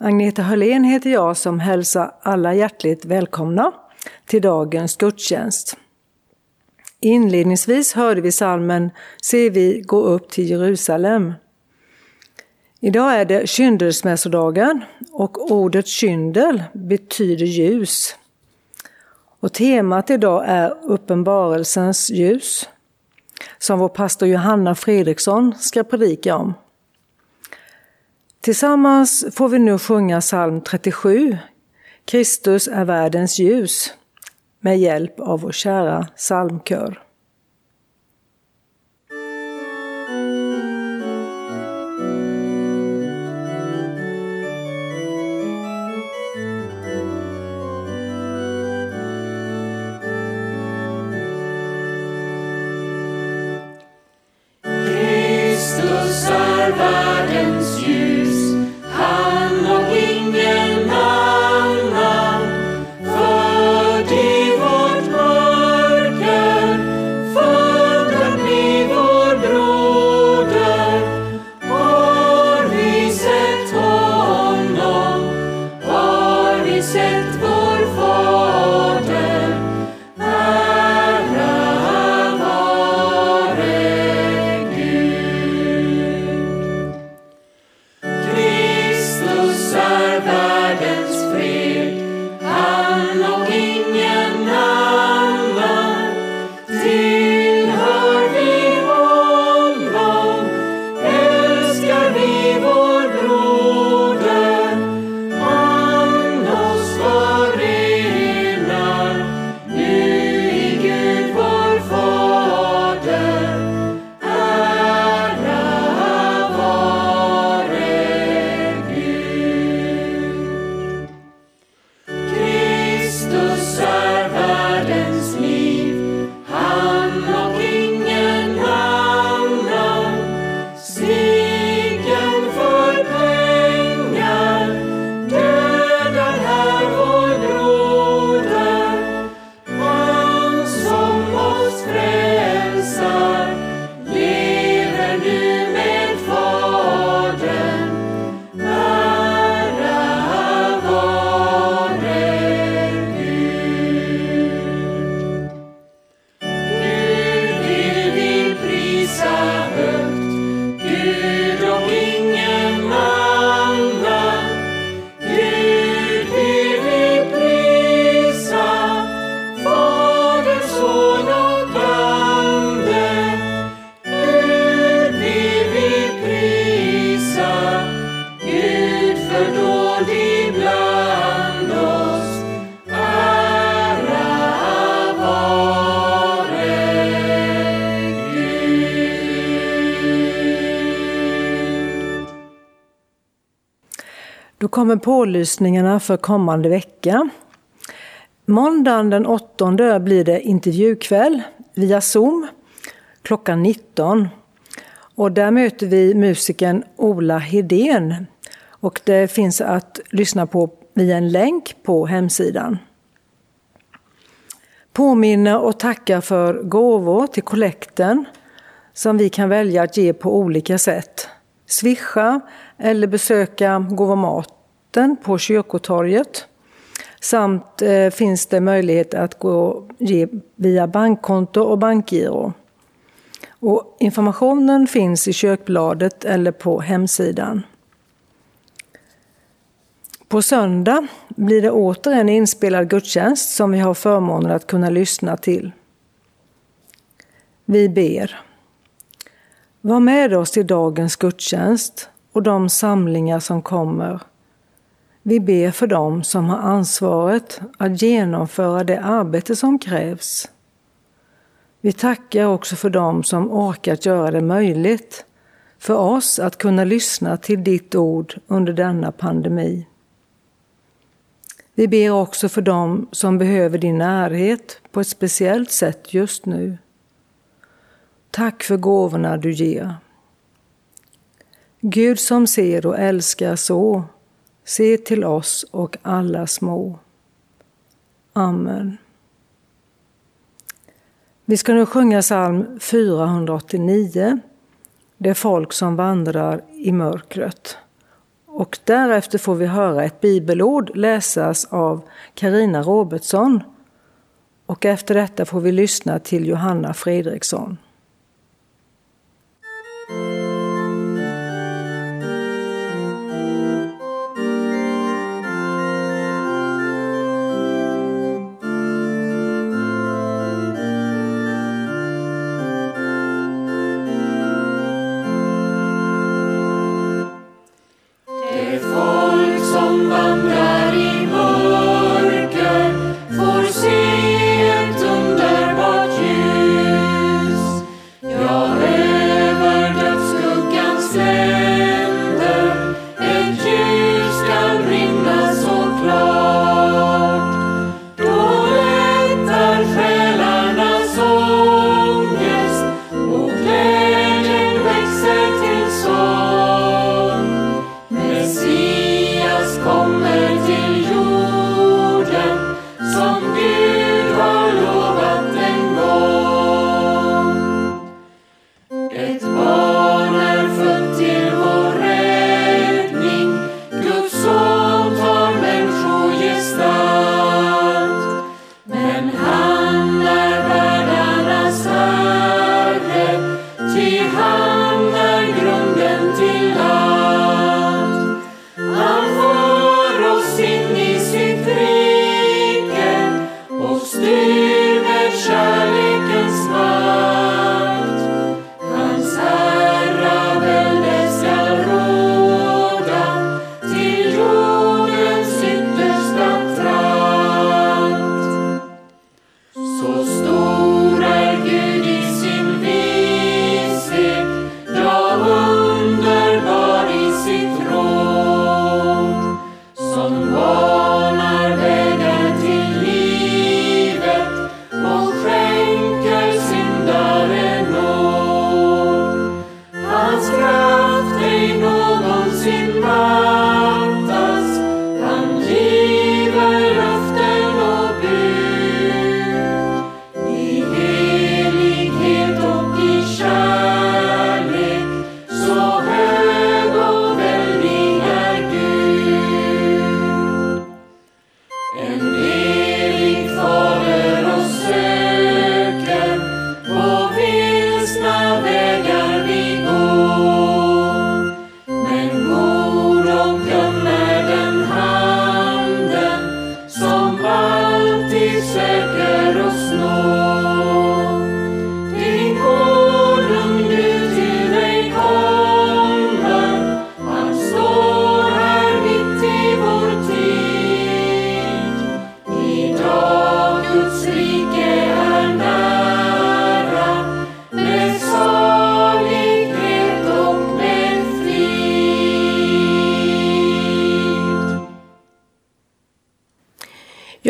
Agneta Hörlén heter jag som hälsar alla hjärtligt välkomna till dagens gudstjänst. Inledningsvis hörde vi salmen Se vi gå upp till Jerusalem. Idag är det kyndelsmässodagen och ordet kyndel betyder ljus. Och temat idag är uppenbarelsens ljus som vår pastor Johanna Fredriksson ska predika om. Tillsammans får vi nu sjunga psalm 37, Kristus är världens ljus, med hjälp av vår kära psalmkör. Kommer pålysningarna för kommande vecka. Måndagen den 8 blir det intervjukväll via Zoom klockan 19. Och där möter vi musikern Ola Hedén. Och det finns att lyssna på via en länk på hemsidan. Påminner och tackar för gåvor till kollekten som vi kan välja att ge på olika sätt. Swisha eller besöka Gåvomat natten på kyrkotorget. Samt eh, finns det möjlighet att gå ge via bankkonto och bankgiro. Och informationen finns i kökbladet eller på hemsidan. På söndag blir det åter en inspelad gudstjänst som vi har förmånen att kunna lyssna till. Vi ber. Var med oss i dagens gudstjänst och de samlingar som kommer. Vi ber för dem som har ansvaret att genomföra det arbete som krävs. Vi tackar också för dem som orkat göra det möjligt för oss att kunna lyssna till ditt ord under denna pandemi. Vi ber också för dem som behöver din närhet på ett speciellt sätt just nu. Tack för gåvorna du ger. Gud som ser och älskar så, se till oss och alla små. Amen. Vi ska nu sjunga psalm 489, Det folk som vandrar i mörkret. Och därefter får vi höra ett bibelord läsas av Karina Robertsson. Och efter detta får vi lyssna till Johanna Fredriksson.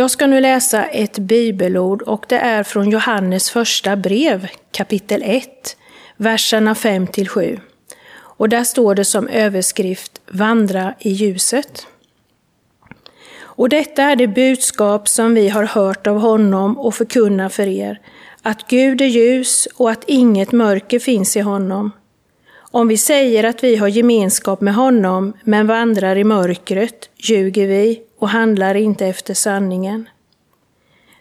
Jag ska nu läsa ett bibelord och det är från Johannes första brev, kapitel 1, verserna 5-7. Och där står det som överskrift Vandra i ljuset. Och detta är det budskap som vi har hört av honom och förkunnar för er, att Gud är ljus och att inget mörker finns i honom. Om vi säger att vi har gemenskap med honom men vandrar i mörkret ljuger vi och handlar inte efter sanningen.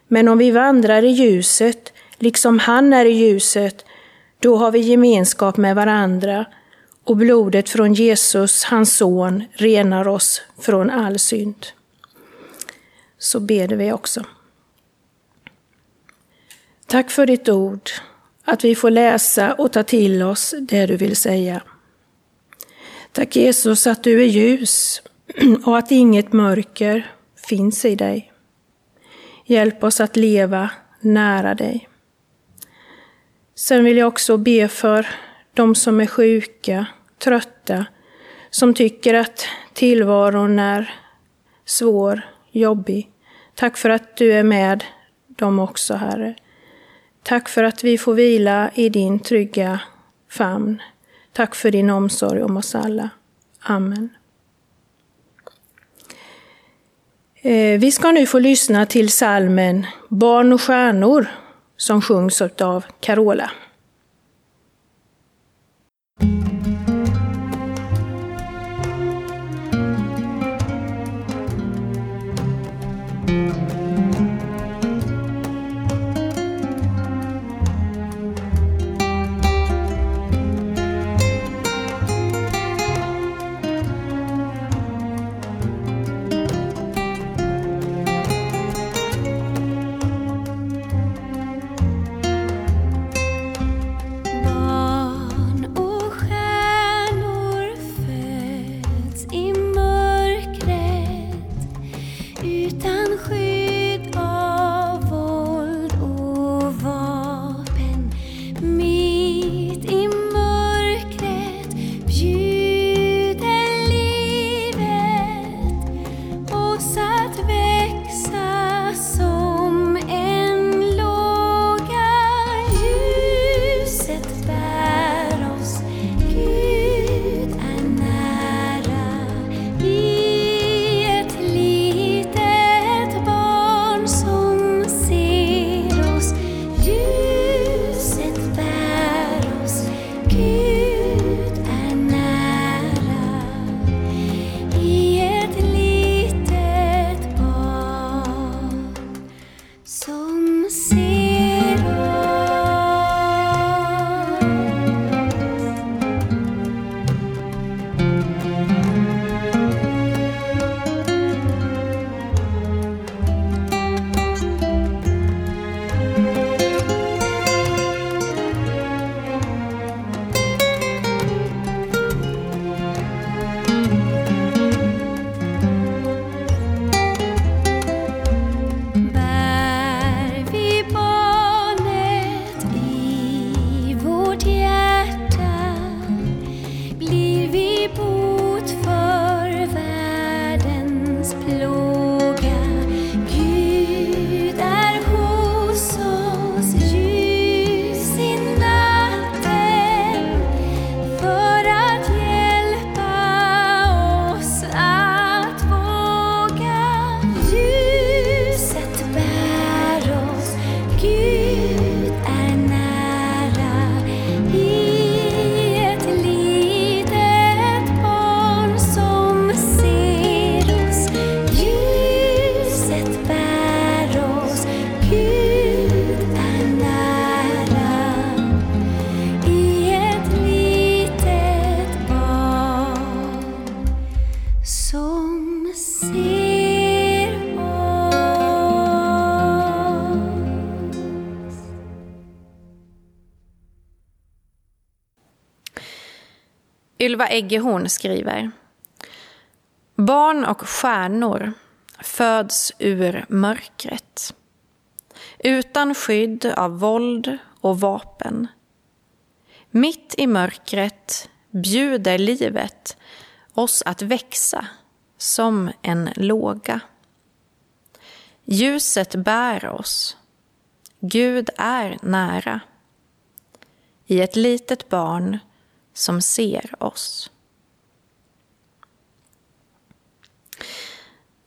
Men om vi vandrar i ljuset, liksom han är i ljuset, då har vi gemenskap med varandra och blodet från Jesus, hans son, renar oss från all synd. Så ber vi också. Tack för ditt ord, att vi får läsa och ta till oss det du vill säga. Tack Jesus att du är ljus och att inget mörker finns i dig. Hjälp oss att leva nära dig. Sen vill jag också be för de som är sjuka, trötta, som tycker att tillvaron är svår, jobbig. Tack för att du är med dem också, Herre. Tack för att vi får vila i din trygga famn. Tack för din omsorg om oss alla. Amen. Eh, Eh, vi ska nu få lyssna till salmen Barn och stjärnor som sjungs av Carola. see Ylva Eggehorn skriver Barn och stjärnor föds ur mörkret. Utan skydd av våld och vapen. Mitt i mörkret bjuder livet oss att växa som en låga. Ljuset bär oss. Gud är nära. I ett litet barn som ser oss.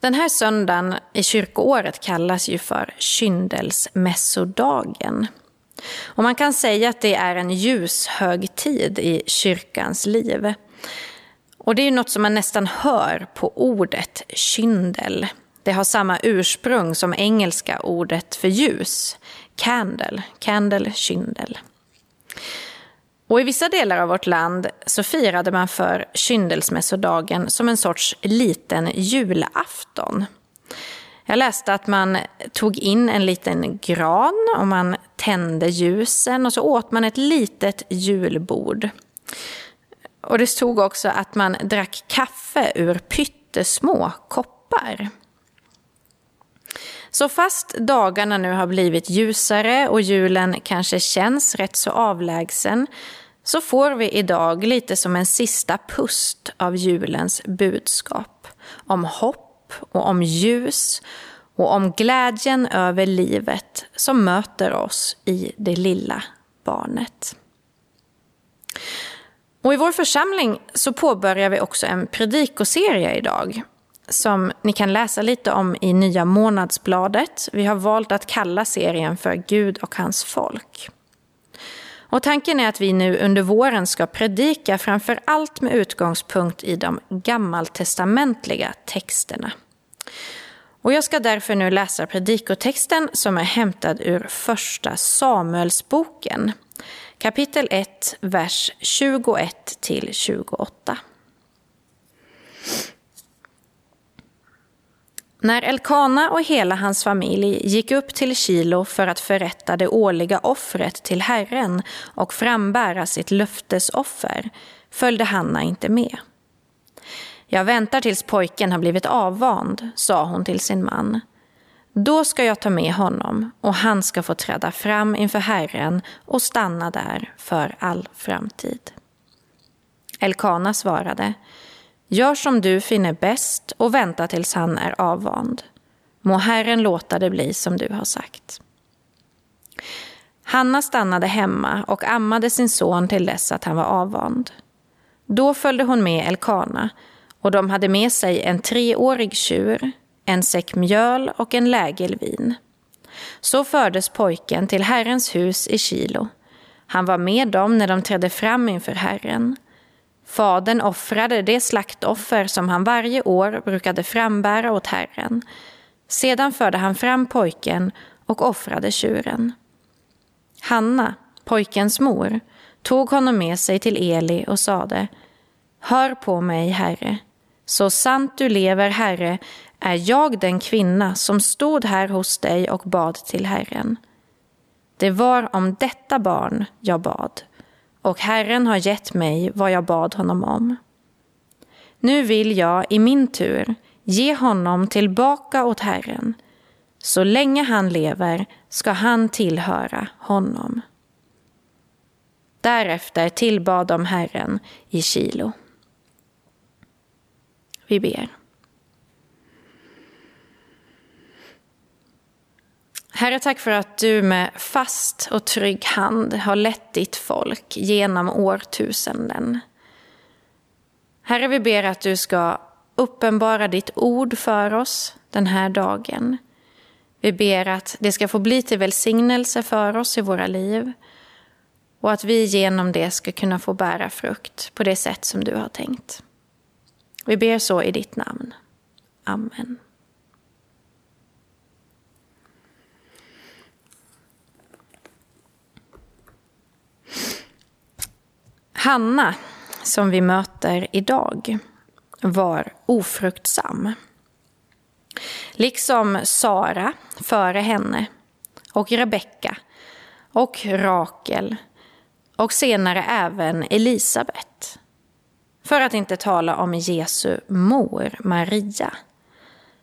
Den här söndagen i kyrkoåret kallas ju för kyndelsmässodagen. Och man kan säga att det är en ljushögtid i kyrkans liv. Och det är något som man nästan hör på ordet kyndel. Det har samma ursprung som engelska ordet för ljus, candle, candle, kyndel. Och I vissa delar av vårt land så firade man för kyndelsmässodagen som en sorts liten julafton. Jag läste att man tog in en liten gran och man tände ljusen och så åt man ett litet julbord. Och det stod också att man drack kaffe ur pyttesmå koppar. Så fast dagarna nu har blivit ljusare och julen kanske känns rätt så avlägsen så får vi idag lite som en sista pust av julens budskap. Om hopp och om ljus och om glädjen över livet som möter oss i det lilla barnet. Och I vår församling så påbörjar vi också en predikoserie idag som ni kan läsa lite om i Nya månadsbladet. Vi har valt att kalla serien för Gud och hans folk. Och tanken är att vi nu under våren ska predika framför allt med utgångspunkt i de gammaltestamentliga texterna. Och jag ska därför nu läsa predikotexten som är hämtad ur första Samuelsboken, kapitel 1, vers 21 till 28. När Elkana och hela hans familj gick upp till Kilo för att förrätta det årliga offret till Herren och frambära sitt löftesoffer följde Hanna inte med. Jag väntar tills pojken har blivit avvand, sa hon till sin man. Då ska jag ta med honom och han ska få träda fram inför Herren och stanna där för all framtid. Elkana svarade, Gör som du finner bäst och vänta tills han är avvand. Må Herren låta det bli som du har sagt. Hanna stannade hemma och ammade sin son till dess att han var avvand. Då följde hon med Elkana och de hade med sig en treårig tjur, en säck mjöl och en lägel vin. Så fördes pojken till Herrens hus i Kilo. Han var med dem när de trädde fram inför Herren Fadern offrade det slaktoffer som han varje år brukade frambära åt Herren. Sedan förde han fram pojken och offrade tjuren. Hanna, pojkens mor, tog honom med sig till Eli och sade Hör på mig, Herre. Så sant du lever, Herre, är jag den kvinna som stod här hos dig och bad till Herren. Det var om detta barn jag bad och Herren har gett mig vad jag bad honom om. Nu vill jag i min tur ge honom tillbaka åt Herren. Så länge han lever ska han tillhöra honom. Därefter tillbad de Herren i Kilo. Vi ber. Herre, tack för att du med fast och trygg hand har lett ditt folk genom årtusenden. Herre, vi ber att du ska uppenbara ditt ord för oss den här dagen. Vi ber att det ska få bli till välsignelse för oss i våra liv och att vi genom det ska kunna få bära frukt på det sätt som du har tänkt. Vi ber så i ditt namn. Amen. Hanna, som vi möter idag, var ofruktsam. Liksom Sara före henne och Rebecka och Rakel och senare även Elisabet. För att inte tala om Jesu mor Maria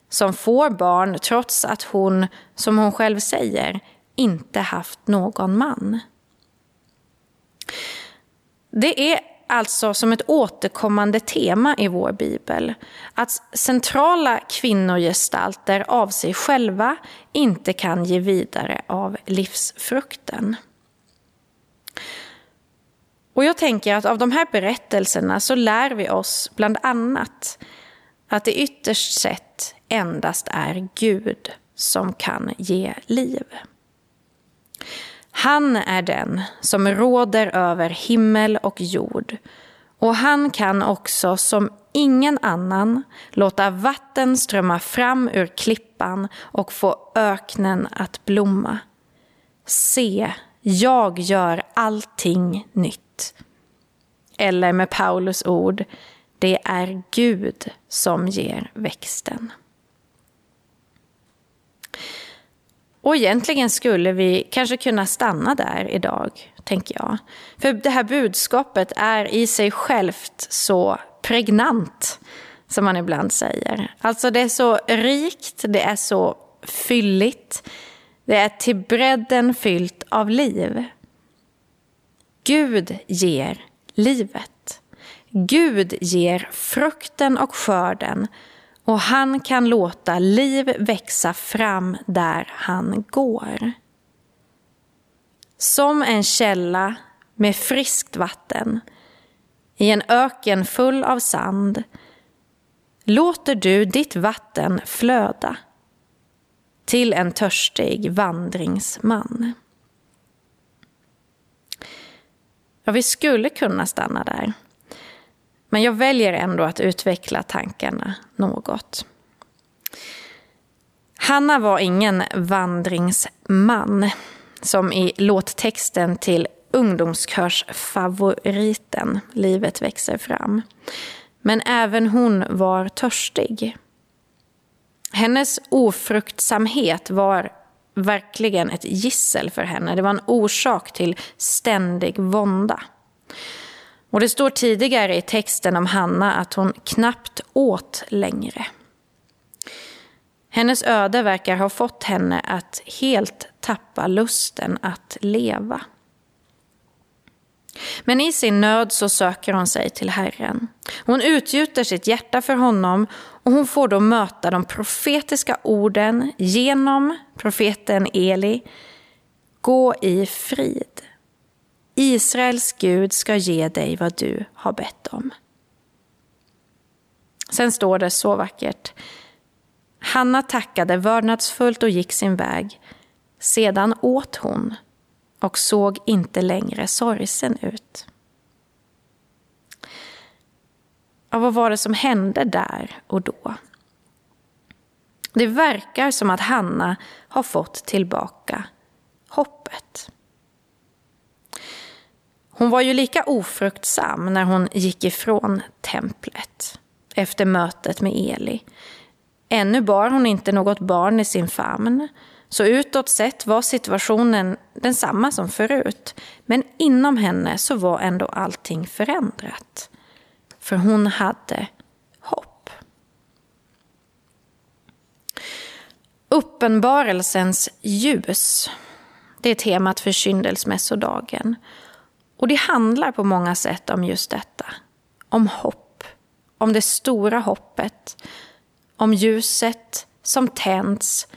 som får barn trots att hon, som hon själv säger, inte haft någon man. Det är alltså som ett återkommande tema i vår bibel. Att centrala kvinnogestalter av sig själva inte kan ge vidare av livsfrukten. Och jag tänker att av de här berättelserna så lär vi oss bland annat att det ytterst sett endast är Gud som kan ge liv. Han är den som råder över himmel och jord och han kan också som ingen annan låta vatten strömma fram ur klippan och få öknen att blomma. Se, jag gör allting nytt. Eller med Paulus ord, det är Gud som ger växten. Och egentligen skulle vi kanske kunna stanna där idag, tänker jag. För det här budskapet är i sig självt så pregnant, som man ibland säger. Alltså det är så rikt, det är så fylligt, det är till bredden fyllt av liv. Gud ger livet. Gud ger frukten och skörden och han kan låta liv växa fram där han går. Som en källa med friskt vatten i en öken full av sand låter du ditt vatten flöda till en törstig vandringsman. Ja, vi skulle kunna stanna där. Men jag väljer ändå att utveckla tankarna något. Hanna var ingen vandringsman som i låttexten till ungdomskörsfavoriten Livet växer fram. Men även hon var törstig. Hennes ofruktsamhet var verkligen ett gissel för henne. Det var en orsak till ständig vånda. Och det står tidigare i texten om Hanna att hon knappt åt längre. Hennes öde verkar ha fått henne att helt tappa lusten att leva. Men i sin nöd så söker hon sig till Herren. Hon utgjuter sitt hjärta för honom och hon får då möta de profetiska orden genom profeten Eli. Gå i frid. Israels Gud ska ge dig vad du har bett om. Sen står det så vackert. Hanna tackade vördnadsfullt och gick sin väg. Sedan åt hon och såg inte längre sorgsen ut. Ja, vad var det som hände där och då? Det verkar som att Hanna har fått tillbaka hoppet. Hon var ju lika ofruktsam när hon gick ifrån templet efter mötet med Eli. Ännu bar hon inte något barn i sin famn, så utåt sett var situationen densamma som förut. Men inom henne så var ändå allting förändrat. För hon hade hopp. Uppenbarelsens ljus, det är temat för kyndelsmässodagen. Och det handlar på många sätt om just detta. Om hopp. Om det stora hoppet. Om ljuset som tänds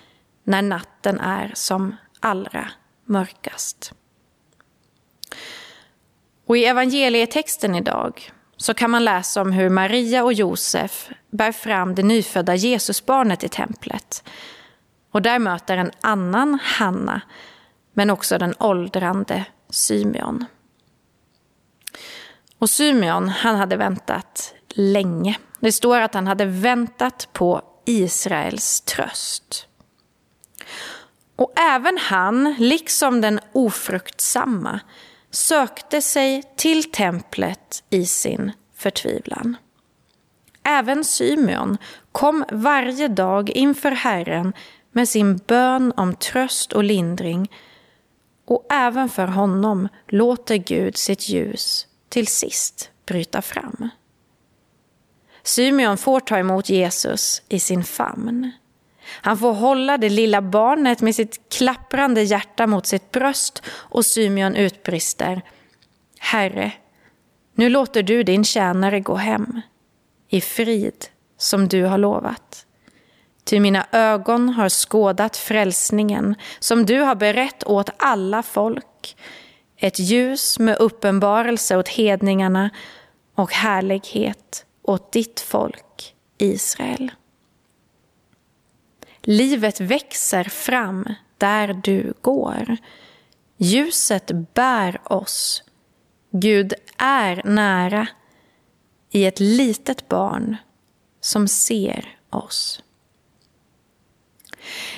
när natten är som allra mörkast. Och i evangelietexten idag så kan man läsa om hur Maria och Josef bär fram det nyfödda Jesusbarnet i templet. Och där möter en annan Hanna, men också den åldrande Symeon. Och Symeon, han hade väntat länge. Det står att han hade väntat på Israels tröst. Och även han, liksom den ofruktsamma, sökte sig till templet i sin förtvivlan. Även Symeon kom varje dag inför Herren med sin bön om tröst och lindring och även för honom låter Gud sitt ljus till sist bryta fram. Symeon får ta emot Jesus i sin famn. Han får hålla det lilla barnet med sitt klapprande hjärta mot sitt bröst och Symeon utbrister Herre, Nu låter du din tjänare gå hem i frid som du har lovat. Ty mina ögon har skådat frälsningen som du har berett åt alla folk, ett ljus med uppenbarelse åt hedningarna och härlighet åt ditt folk Israel. Livet växer fram där du går. Ljuset bär oss. Gud är nära i ett litet barn som ser oss.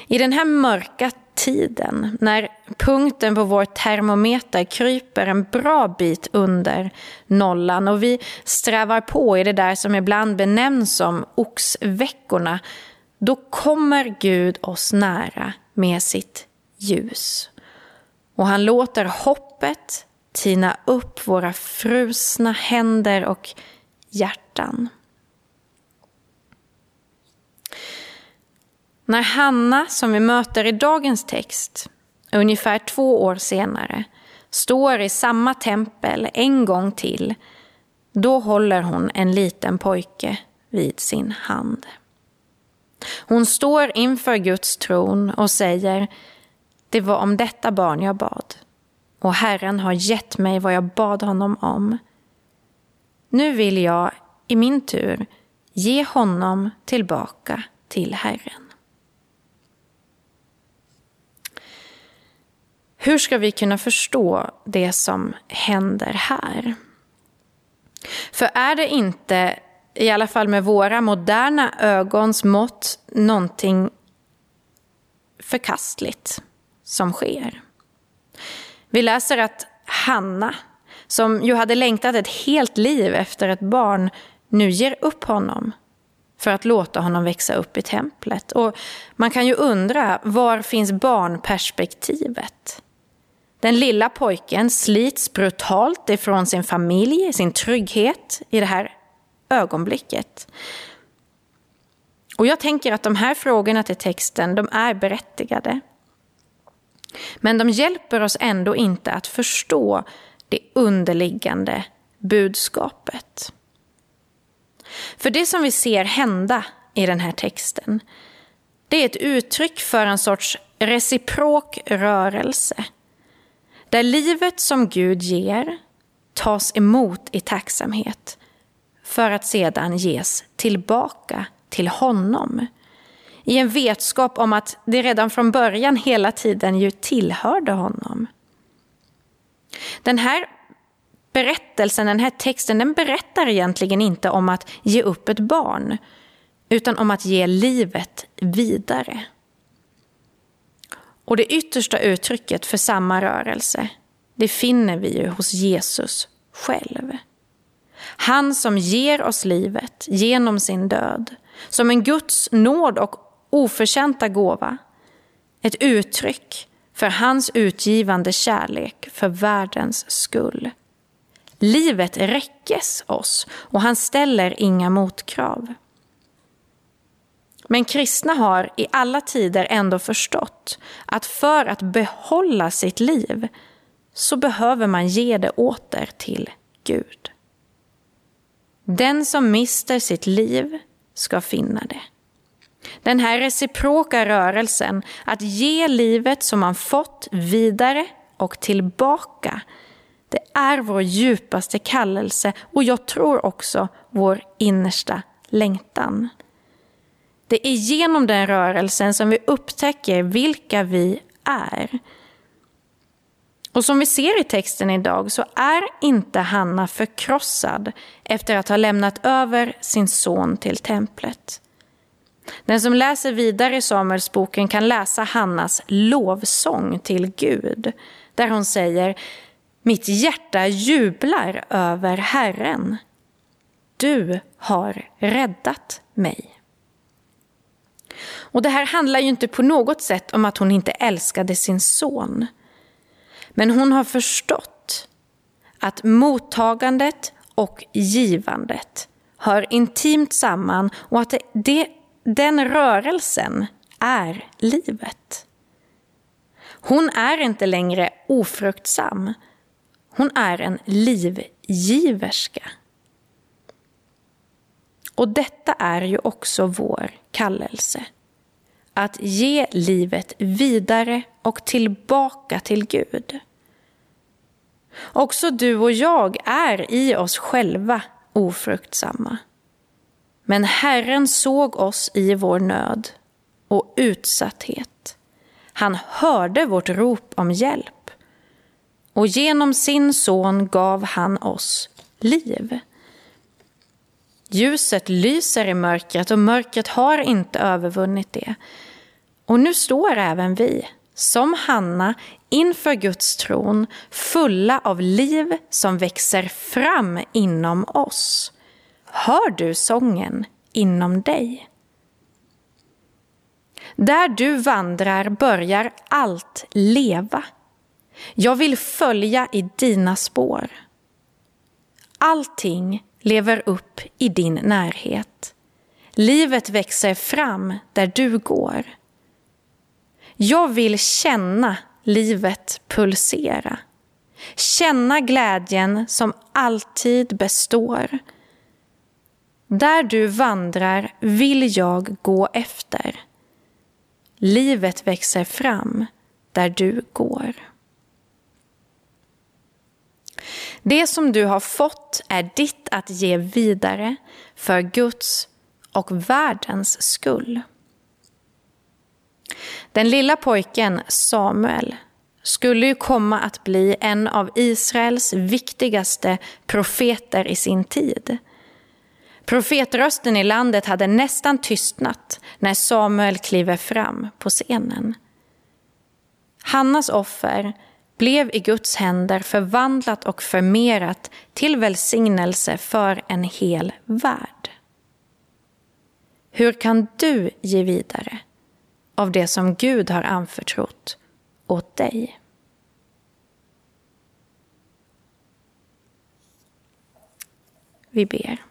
I den här mörka tiden, när punkten på vår termometer kryper en bra bit under nollan och vi strävar på i det där som ibland benämns som oxveckorna, då kommer Gud oss nära med sitt ljus. Och han låter hoppet tina upp våra frusna händer och hjärtan. När Hanna, som vi möter i dagens text, ungefär två år senare, står i samma tempel en gång till, då håller hon en liten pojke vid sin hand. Hon står inför Guds tron och säger, det var om detta barn jag bad, och Herren har gett mig vad jag bad honom om. Nu vill jag i min tur ge honom tillbaka till Herren. Hur ska vi kunna förstå det som händer här? För är det inte, i alla fall med våra moderna ögons mått, någonting förkastligt som sker? Vi läser att Hanna, som ju hade längtat ett helt liv efter ett barn, nu ger upp honom för att låta honom växa upp i templet. Och man kan ju undra, var finns barnperspektivet? Den lilla pojken slits brutalt ifrån sin familj, sin trygghet i det här ögonblicket. Och jag tänker att de här frågorna till texten, de är berättigade. Men de hjälper oss ändå inte att förstå det underliggande budskapet. För det som vi ser hända i den här texten, det är ett uttryck för en sorts reciprok rörelse där livet som Gud ger tas emot i tacksamhet för att sedan ges tillbaka till honom. I en vetskap om att det redan från början hela tiden ju tillhörde honom. Den här berättelsen, den här texten, den berättar egentligen inte om att ge upp ett barn, utan om att ge livet vidare. Och det yttersta uttrycket för samma rörelse, det finner vi ju hos Jesus själv. Han som ger oss livet genom sin död, som en Guds nåd och oförtjänta gåva. Ett uttryck för hans utgivande kärlek för världens skull. Livet räckes oss och han ställer inga motkrav. Men kristna har i alla tider ändå förstått att för att behålla sitt liv så behöver man ge det åter till Gud. Den som mister sitt liv ska finna det. Den här reciproka rörelsen, att ge livet som man fått vidare och tillbaka, det är vår djupaste kallelse och jag tror också vår innersta längtan. Det är genom den rörelsen som vi upptäcker vilka vi är. Och som vi ser i texten idag så är inte Hanna förkrossad efter att ha lämnat över sin son till templet. Den som läser vidare i Samuelsboken kan läsa Hannas lovsång till Gud, där hon säger Mitt hjärta jublar över Herren. Du har räddat mig. Och det här handlar ju inte på något sätt om att hon inte älskade sin son. Men hon har förstått att mottagandet och givandet hör intimt samman och att det, det, den rörelsen är livet. Hon är inte längre ofruktsam. Hon är en livgiverska. Och detta är ju också vår kallelse. Att ge livet vidare och tillbaka till Gud. Också du och jag är i oss själva ofruktsamma. Men Herren såg oss i vår nöd och utsatthet. Han hörde vårt rop om hjälp och genom sin son gav han oss liv. Ljuset lyser i mörkret och mörkret har inte övervunnit det. Och nu står även vi, som Hanna, inför Guds tron fulla av liv som växer fram inom oss. Hör du sången inom dig? Där du vandrar börjar allt leva. Jag vill följa i dina spår. Allting lever upp i din närhet. Livet växer fram där du går. Jag vill känna livet pulsera. Känna glädjen som alltid består. Där du vandrar vill jag gå efter. Livet växer fram där du går. Det som du har fått är ditt att ge vidare för Guds och världens skull. Den lilla pojken Samuel skulle ju komma att bli en av Israels viktigaste profeter i sin tid. Profetrösten i landet hade nästan tystnat när Samuel kliver fram på scenen. Hannas offer blev i Guds händer förvandlat och förmerat till välsignelse för en hel värld. Hur kan du ge vidare av det som Gud har anförtrott åt dig? Vi ber.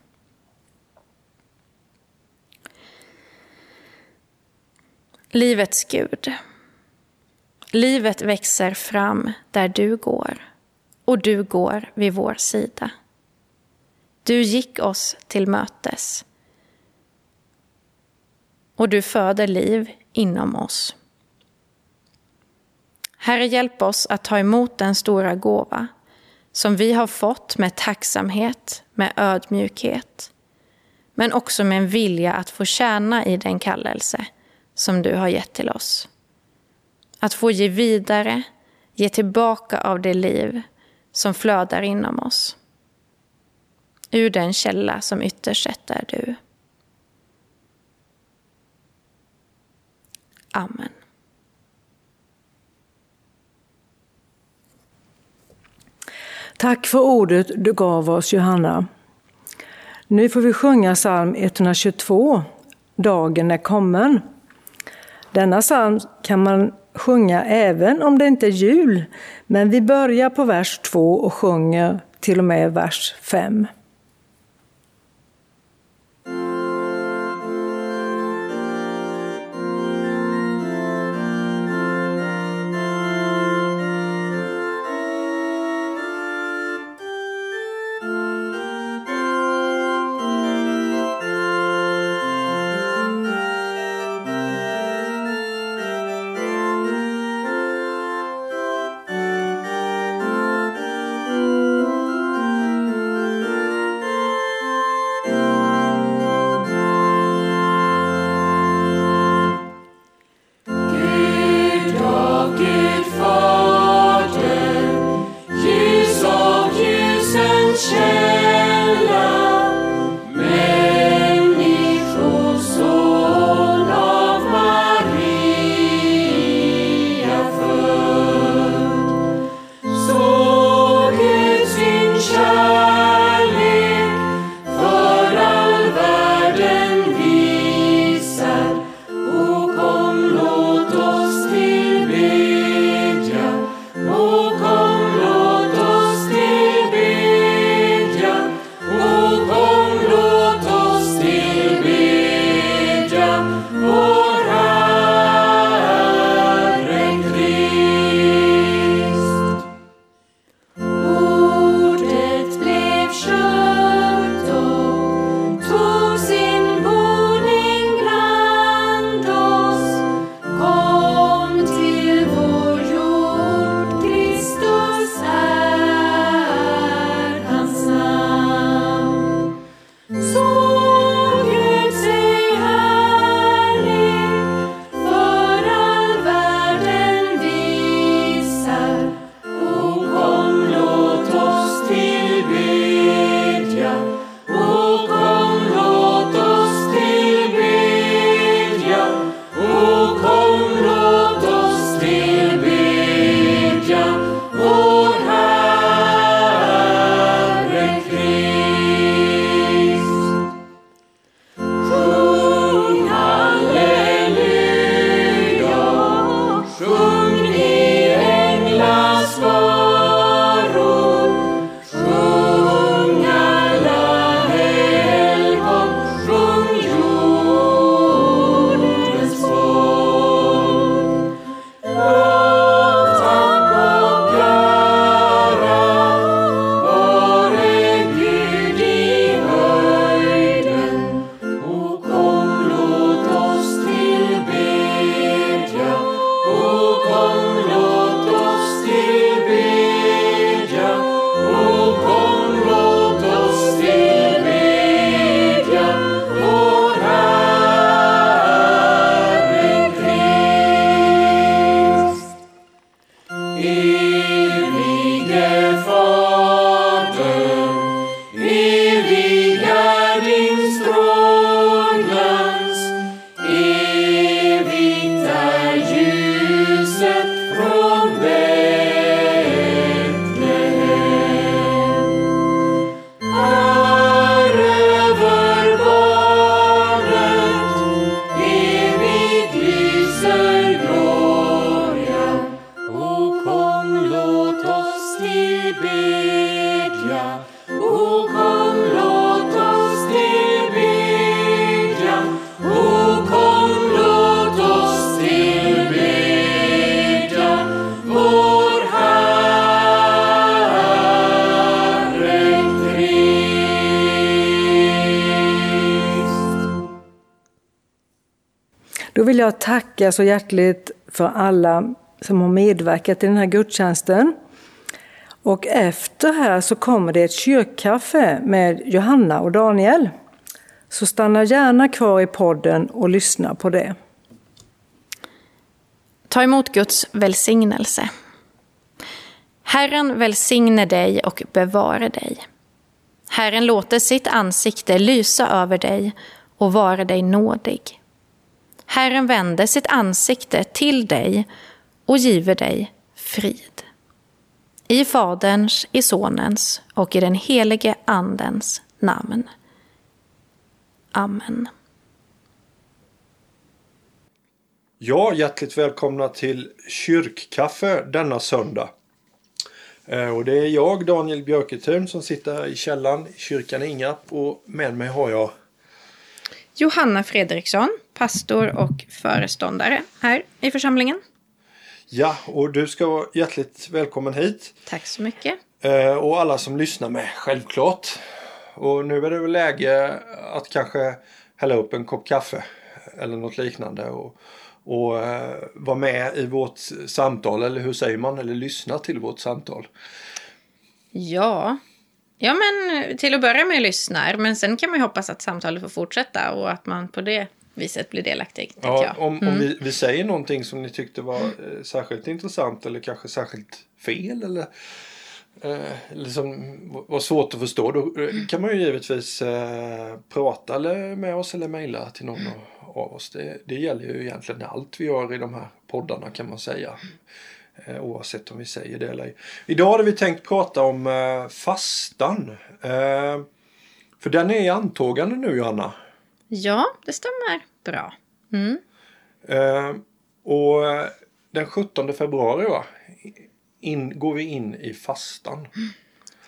Livets Gud. Livet växer fram där du går och du går vid vår sida. Du gick oss till mötes och du föder liv inom oss. Herre, hjälp oss att ta emot den stora gåva som vi har fått med tacksamhet, med ödmjukhet, men också med en vilja att få tjäna i den kallelse som du har gett till oss. Att få ge vidare, ge tillbaka av det liv som flödar inom oss. Ur den källa som ytterst sett är du. Amen. Tack för ordet du gav oss, Johanna. Nu får vi sjunga psalm 122, Dagen är kommen. Denna psalm kan man sjunga även om det inte är jul, men vi börjar på vers 2 och sjunger till och med vers 5. Jag tacka så hjärtligt för alla som har medverkat i den här gudstjänsten. Och efter här så kommer det ett kyrkkaffe med Johanna och Daniel. Så stanna gärna kvar i podden och lyssna på det. Ta emot Guds välsignelse. Herren välsigne dig och bevare dig. Herren låter sitt ansikte lysa över dig och vara dig nådig. Herren vände sitt ansikte till dig och giver dig frid. I Faderns, i Sonens och i den helige Andens namn. Amen. Ja, hjärtligt välkomna till kyrkkaffe denna söndag. Eh, och det är jag, Daniel Björketun, som sitter här i källaren i kyrkan i Ingarp och med mig har jag Johanna Fredriksson, pastor och föreståndare här i församlingen. Ja, och du ska vara hjärtligt välkommen hit. Tack så mycket. Eh, och alla som lyssnar med, självklart. Och nu är det väl läge att kanske hälla upp en kopp kaffe eller något liknande och, och uh, vara med i vårt samtal, eller hur säger man, eller lyssna till vårt samtal. Ja, ja men till att börja med lyssnar, men sen kan man ju hoppas att samtalet får fortsätta och att man på det viset blir delaktig. Ja, jag. om, Mm. om vi, vi säger någonting som ni tyckte var eh, särskilt intressant eller kanske särskilt fel eller eh, liksom var svårt att förstå då eh, kan man ju givetvis eh, prata eller med oss eller mejla till någon av- av oss. Det, det gäller ju egentligen allt vi gör i de här poddarna kan man säga. Eh, oavsett om vi säger det eller ej. Idag hade vi tänkt prata om eh, fastan. Eh, för den är i antågande nu Johanna. Ja, det stämmer bra. Mm. Eh, och den 17 februari va? In, går vi in i fastan.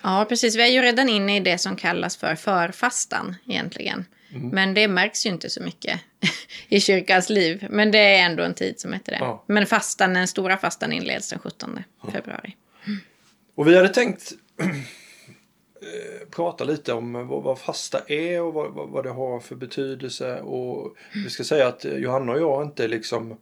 Ja, precis. Vi är ju redan inne i det som kallas för förfastan egentligen. Mm. Men det märks ju inte så mycket i kyrkans liv. Men det är ändå en tid som heter det. Ja. Men fastan, den stora fastan inleds den 17 februari. Och vi hade tänkt Eh, prata lite om vad, vad fasta är och vad, vad, vad det har för betydelse. Och vi ska säga att eh, Johanna och jag inte liksom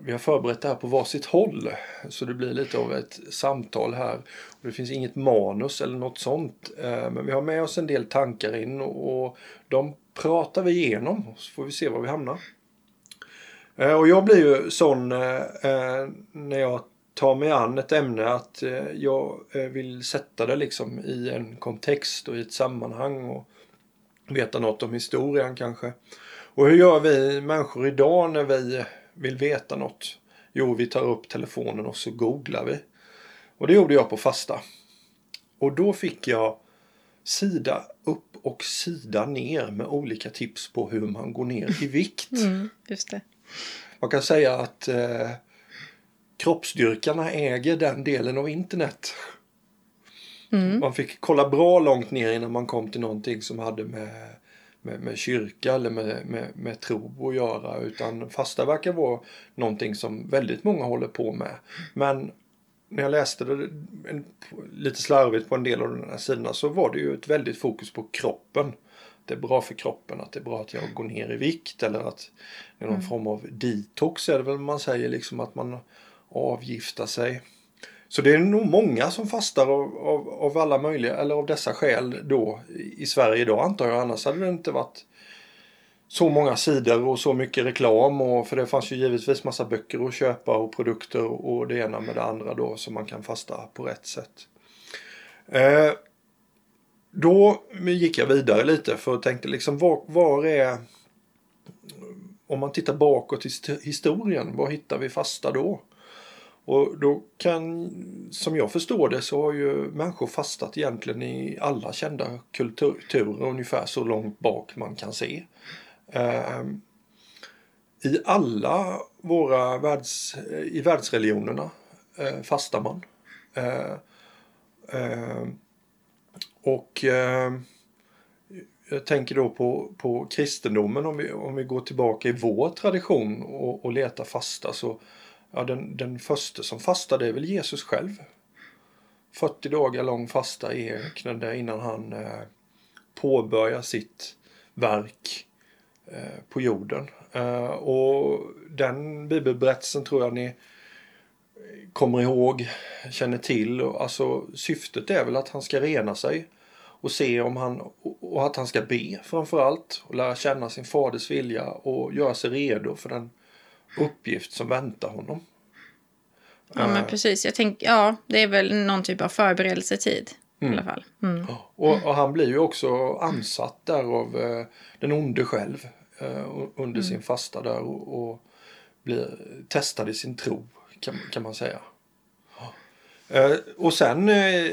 vi har förberett det här på varsitt håll. Så det blir lite av ett samtal här. Och det finns inget manus eller något sånt. Eh, men vi har med oss en del tankar in och de pratar vi igenom. Så får vi se var vi hamnar. Och jag blir ju sån när jag tar mig an ett ämne att eh, jag eh, vill sätta det liksom i en kontext och i ett sammanhang och veta något om historien kanske. Och hur gör vi människor idag när vi vill veta något? Jo, vi tar upp telefonen och så googlar vi. Och det gjorde jag på fasta. Och då fick jag sida upp och sida ner med olika tips på hur man går ner i vikt. Mm, just det. Man kan säga att eh, kroppsdyrkarna äger den delen av internet. Man fick kolla bra långt ner innan man kom till någonting som hade med, med, med kyrka eller med, med, med tro att göra. Utan fasta verkar vara någonting som väldigt många håller på med. Men när jag läste det en, lite slarvigt på en del av de här sidorna så var det ju ett väldigt fokus på kroppen. Det är bra för kroppen, att det är bra att jag går ner i vikt eller att det är någon form av detox är det väl man säger, liksom att man avgifta sig. Så det är nog många som fastar av, av, av alla möjliga, eller av dessa skäl då i Sverige idag antar jag. Annars hade det inte varit så många sidor och så mycket reklam. Och, för det fanns ju givetvis massa böcker att köpa och produkter och det ena med det andra då som man kan fasta på rätt sätt. Eh, då gick jag vidare lite för att tänkte liksom var, var är om man tittar bakåt i historien, var hittar vi fasta då? Och då kan, som jag förstår det, så har ju människor fastat egentligen i alla kända kulturer ungefär så långt bak man kan se. Eh, I alla våra världs, i världsreligionerna eh, fastar man. Eh, eh, och eh, jag tänker då på, på kristendomen om vi, om vi går tillbaka i vår tradition och, och letar fasta så ja, den, den första som fastade är väl Jesus själv. 40 dagar lång fasta i öknen där innan han eh, påbörjar sitt verk eh, på jorden. Eh, och den bibelberättelsen tror jag ni kommer ihåg, känner till. Alltså syftet är väl att han ska rena sig och se om han och att han ska be framför allt och lära känna sin faders vilja och göra sig redo för den uppgift som väntar honom. Ja, men precis. Jag tänker, ja, det är väl någon typ av förberedelsetid Mm. i alla fall. Mm. Och, och han blir ju också ansatt där av eh, den onde själv eh, under sin fasta där och, och blir testad i sin tro kan, kan man säga. Eh, och sen eh,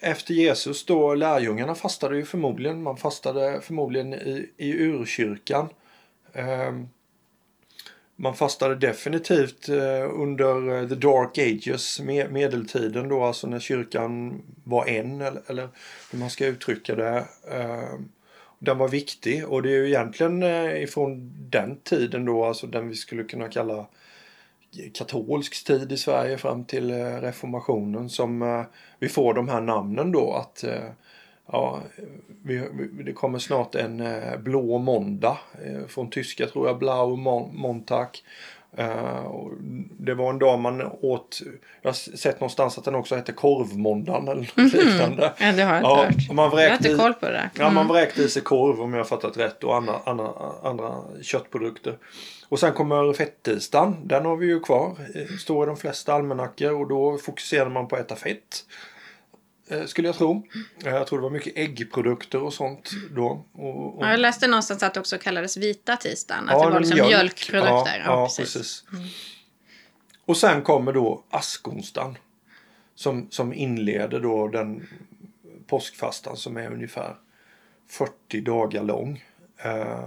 efter Jesus då, lärjungarna fastade ju förmodligen, man fastade förmodligen i, i urkyrkan. Eh, man fastade definitivt eh, under eh, the dark ages, medeltiden då, alltså när kyrkan var en eller, eller hur man ska uttrycka det. Eh, den var viktig och det är ju egentligen ifrån den tiden då, alltså den vi skulle kunna kalla katolsk tid i Sverige fram till reformationen som vi får de här namnen då att eh, ja, vi, det kommer snart en eh, blå måndag eh, från tyska tror jag, Blau Mon- Montag. Eh, det var en dag man åt, jag har sett någonstans att den också hette korvmåndagen eller något liknande. Ja, det har jag inte Ja, hört. man Jag har inte koll på det där. Ja, man vräkte i sig korv om jag har fattat rätt och andra, andra, andra köttprodukter. Och sen kommer fettisdagen. Den har vi ju kvar. eh, Står i de flesta almanackor och då fokuserar man på att äta fett. Eh, Skulle jag tro. Eh, Jag tror det var mycket äggprodukter och sånt då. Och, och, Ja, jag läste någonstans att det också kallades vita tisdagen. Att Ja, det var liksom mjölk. mjölkprodukter. Ja, ja, precis. Och sen kommer då askonsdagen. Som, som inleder då den påskfastan som är ungefär 40 dagar lång. Eh,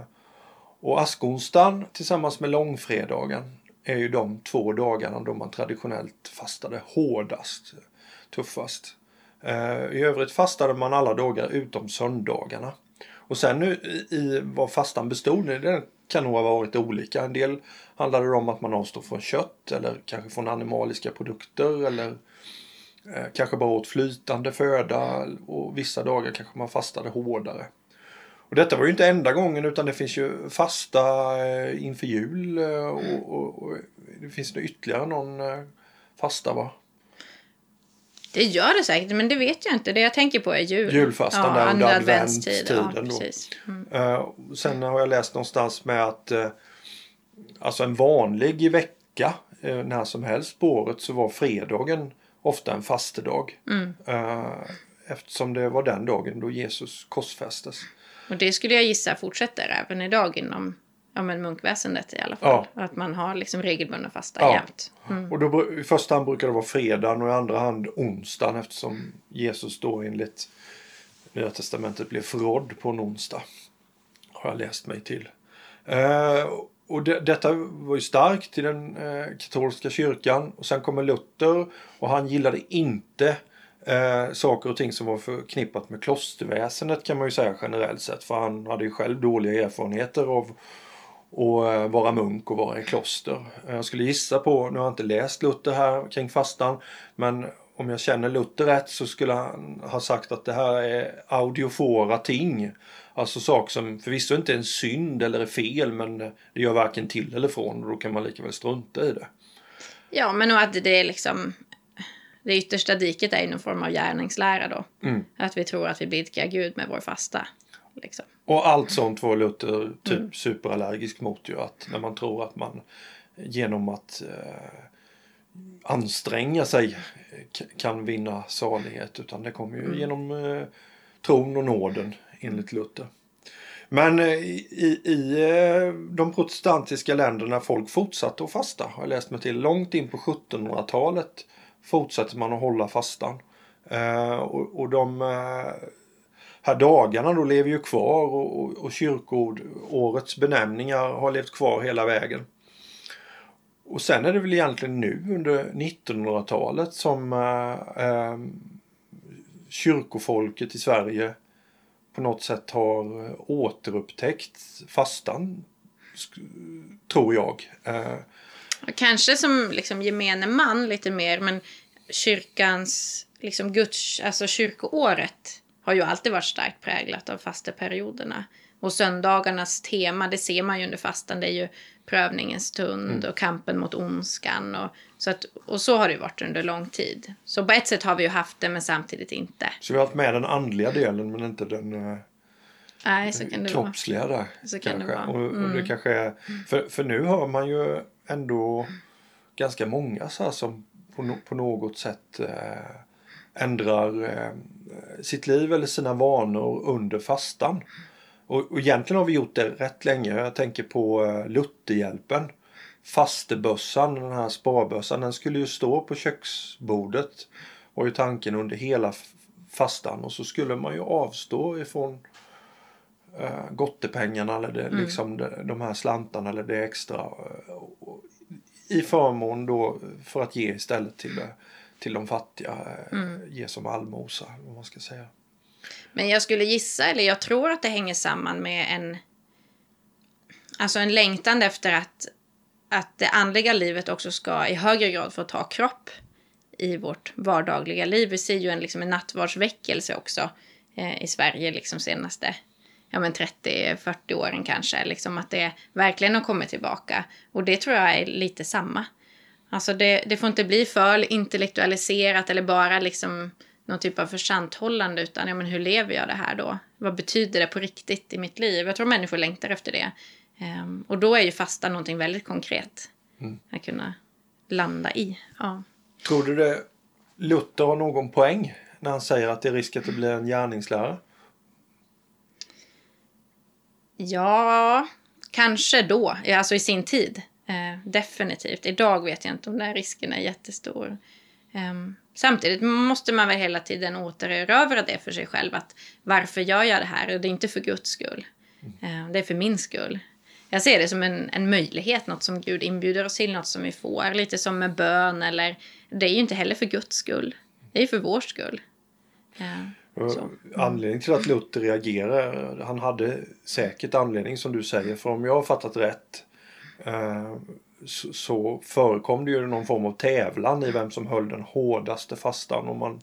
och askonsdagen tillsammans med långfredagen är ju de två dagarna då man traditionellt fastade hårdast, tuffast. Eh, I övrigt fastade man alla dagar utom söndagarna. Och sen nu i, vad fastan bestod i, det kan nog ha varit olika. En del handlade det om att man avstod från kött eller kanske från animaliska produkter eller eh, kanske bara åt flytande föda och vissa dagar kanske man fastade hårdare. Och detta var ju inte enda gången utan det finns ju fasta eh, inför jul och, och, och det finns ytterligare någon fasta va? Det gör det säkert, men det vet jag inte. Det jag tänker på är jul. Julfastan ja, där under. Ja, adventstiden precis. Mm. Eh, sen har jag läst någonstans med att eh, alltså en vanlig vecka eh, när som helst på året så var fredagen ofta en fastedag. Mm. Eftersom det var den dagen då Jesus korsfästes. Och det skulle jag gissa fortsätter även idag inom ja, men munkväsendet i alla fall. Att man har liksom regelbundna fasta Ja. jämt. Och då, I första hand brukar det vara fredagen och i andra hand onsdagen eftersom Jesus då enligt Nya Testamentet blev förrådd på en onsdag. Har jag läst mig till. Eh, och det, detta var ju starkt i den eh, katolska kyrkan. Och sen kommer Luther och han gillade inte eh, saker och ting som var förknippat med klosterväsendet kan man ju säga generellt sett. För han hade ju själv dåliga erfarenheter av och eh, vara munk och vara i kloster. Jag skulle gissa på, nu har jag inte läst Luther här kring fastan, men om jag känner Luther rätt så skulle han ha sagt att det här är audiofora ting. Alltså saker som förvisso inte är en synd eller är fel men det gör varken till eller från och då kan man lika väl strunta i det. Ja, men och att det är liksom... Det yttersta diket är någon form av gärningslära då. Mm. Att vi tror att vi blidkar Gud med vår fasta. Liksom. Och allt sånt var Luther typ superallergisk mot ju. Att när man tror att man genom att eh, anstränga sig kan vinna salighet. Utan det kommer ju genom eh, tron och nåden enligt Luther. Men eh, i, i eh, de protestantiska länderna folk fortsatte att fasta. Har jag läst mig till. Långt in på 1700-talet fortsatte man att hålla fastan. Eh, och, och de här dagarna då lever ju kvar och, och, och kyrkoårets benämningar har levt kvar hela vägen. Och sen är det väl egentligen nu under 1900-talet som eh, eh, kyrkofolket i Sverige på något sätt har återupptäckt fastan, tror jag. Eh, Kanske som liksom gemene man lite mer, men kyrkans, liksom Guds, alltså kyrkoåret har ju alltid varit starkt präglat av fasteperioderna. Och söndagarnas tema, det ser man ju under fastan, det är ju prövningens stund Mm. och kampen mot ondskan. Och så, att, och så har det varit under lång tid. Så på ett sätt har vi ju haft det, men samtidigt inte. Så vi har haft med den andliga delen men inte den eh, Nej, så kan det vara. kroppsliga där. Så kan det kanske. vara. Mm. Och, och det kanske är, för, för nu hör man ju ändå ganska många så här som på, no, på något sätt eh, ändrar eh, sitt liv eller sina vanor under fastan. Och, och egentligen har vi gjort det rätt länge. Jag tänker på eh, Lutherhjälpen. Fastebössan, den här sparbössan, den skulle ju stå på köksbordet. Var ju tanken under hela fastan och så skulle man ju avstå ifrån eh, gottepengarna eller det, liksom de, de här slantarna eller det extra. eh, och- I förmån då för att ge istället till, eh, till de fattiga. eh, Ge som allmosa, vad man ska säga. Men jag skulle gissa, eller jag tror att det hänger samman med en... Alltså en längtan efter att, att det andliga livet också ska i högre grad få ta kropp i vårt vardagliga liv. Vi ser ju en, liksom en nattvardsväckelse också eh, i Sverige liksom senaste ja, men 30-40 åren kanske. Liksom att det verkligen har kommit tillbaka. Och det tror jag är lite samma. Alltså det, det får inte bli för intellektualiserat eller bara liksom någon typ av försanthållande utan ja, men hur lever jag det här då? Vad betyder det på riktigt i mitt liv? Jag tror människor längtar efter det. Ehm, och då är ju fasta någonting väldigt konkret att kunna landa i. Ja. Tror du det Luther har någon poäng när han säger att det är risk att det blir en gärningslära? Ja, kanske då, alltså i sin tid. Eh, definitivt. Idag vet jag inte om den risken är jättestor. Ehm, samtidigt måste man väl hela tiden återerövra det för sig själv. Att varför gör jag det här? Och det är inte för Guds skull. Eh, det är för min skull. Jag ser det som en, en möjlighet, något som Gud inbjuder oss till, något som vi får. Lite som med bön eller... Det är ju inte heller för Guds skull. Det är ju för vår skull. Eh, Och Så. Anledningen till att Luther reagerar, han hade säkert anledning som du säger. För om jag har fattat rätt eh, Eh, så, så förekom det ju någon form av tävlan i vem som höll den hårdaste fastan. Och man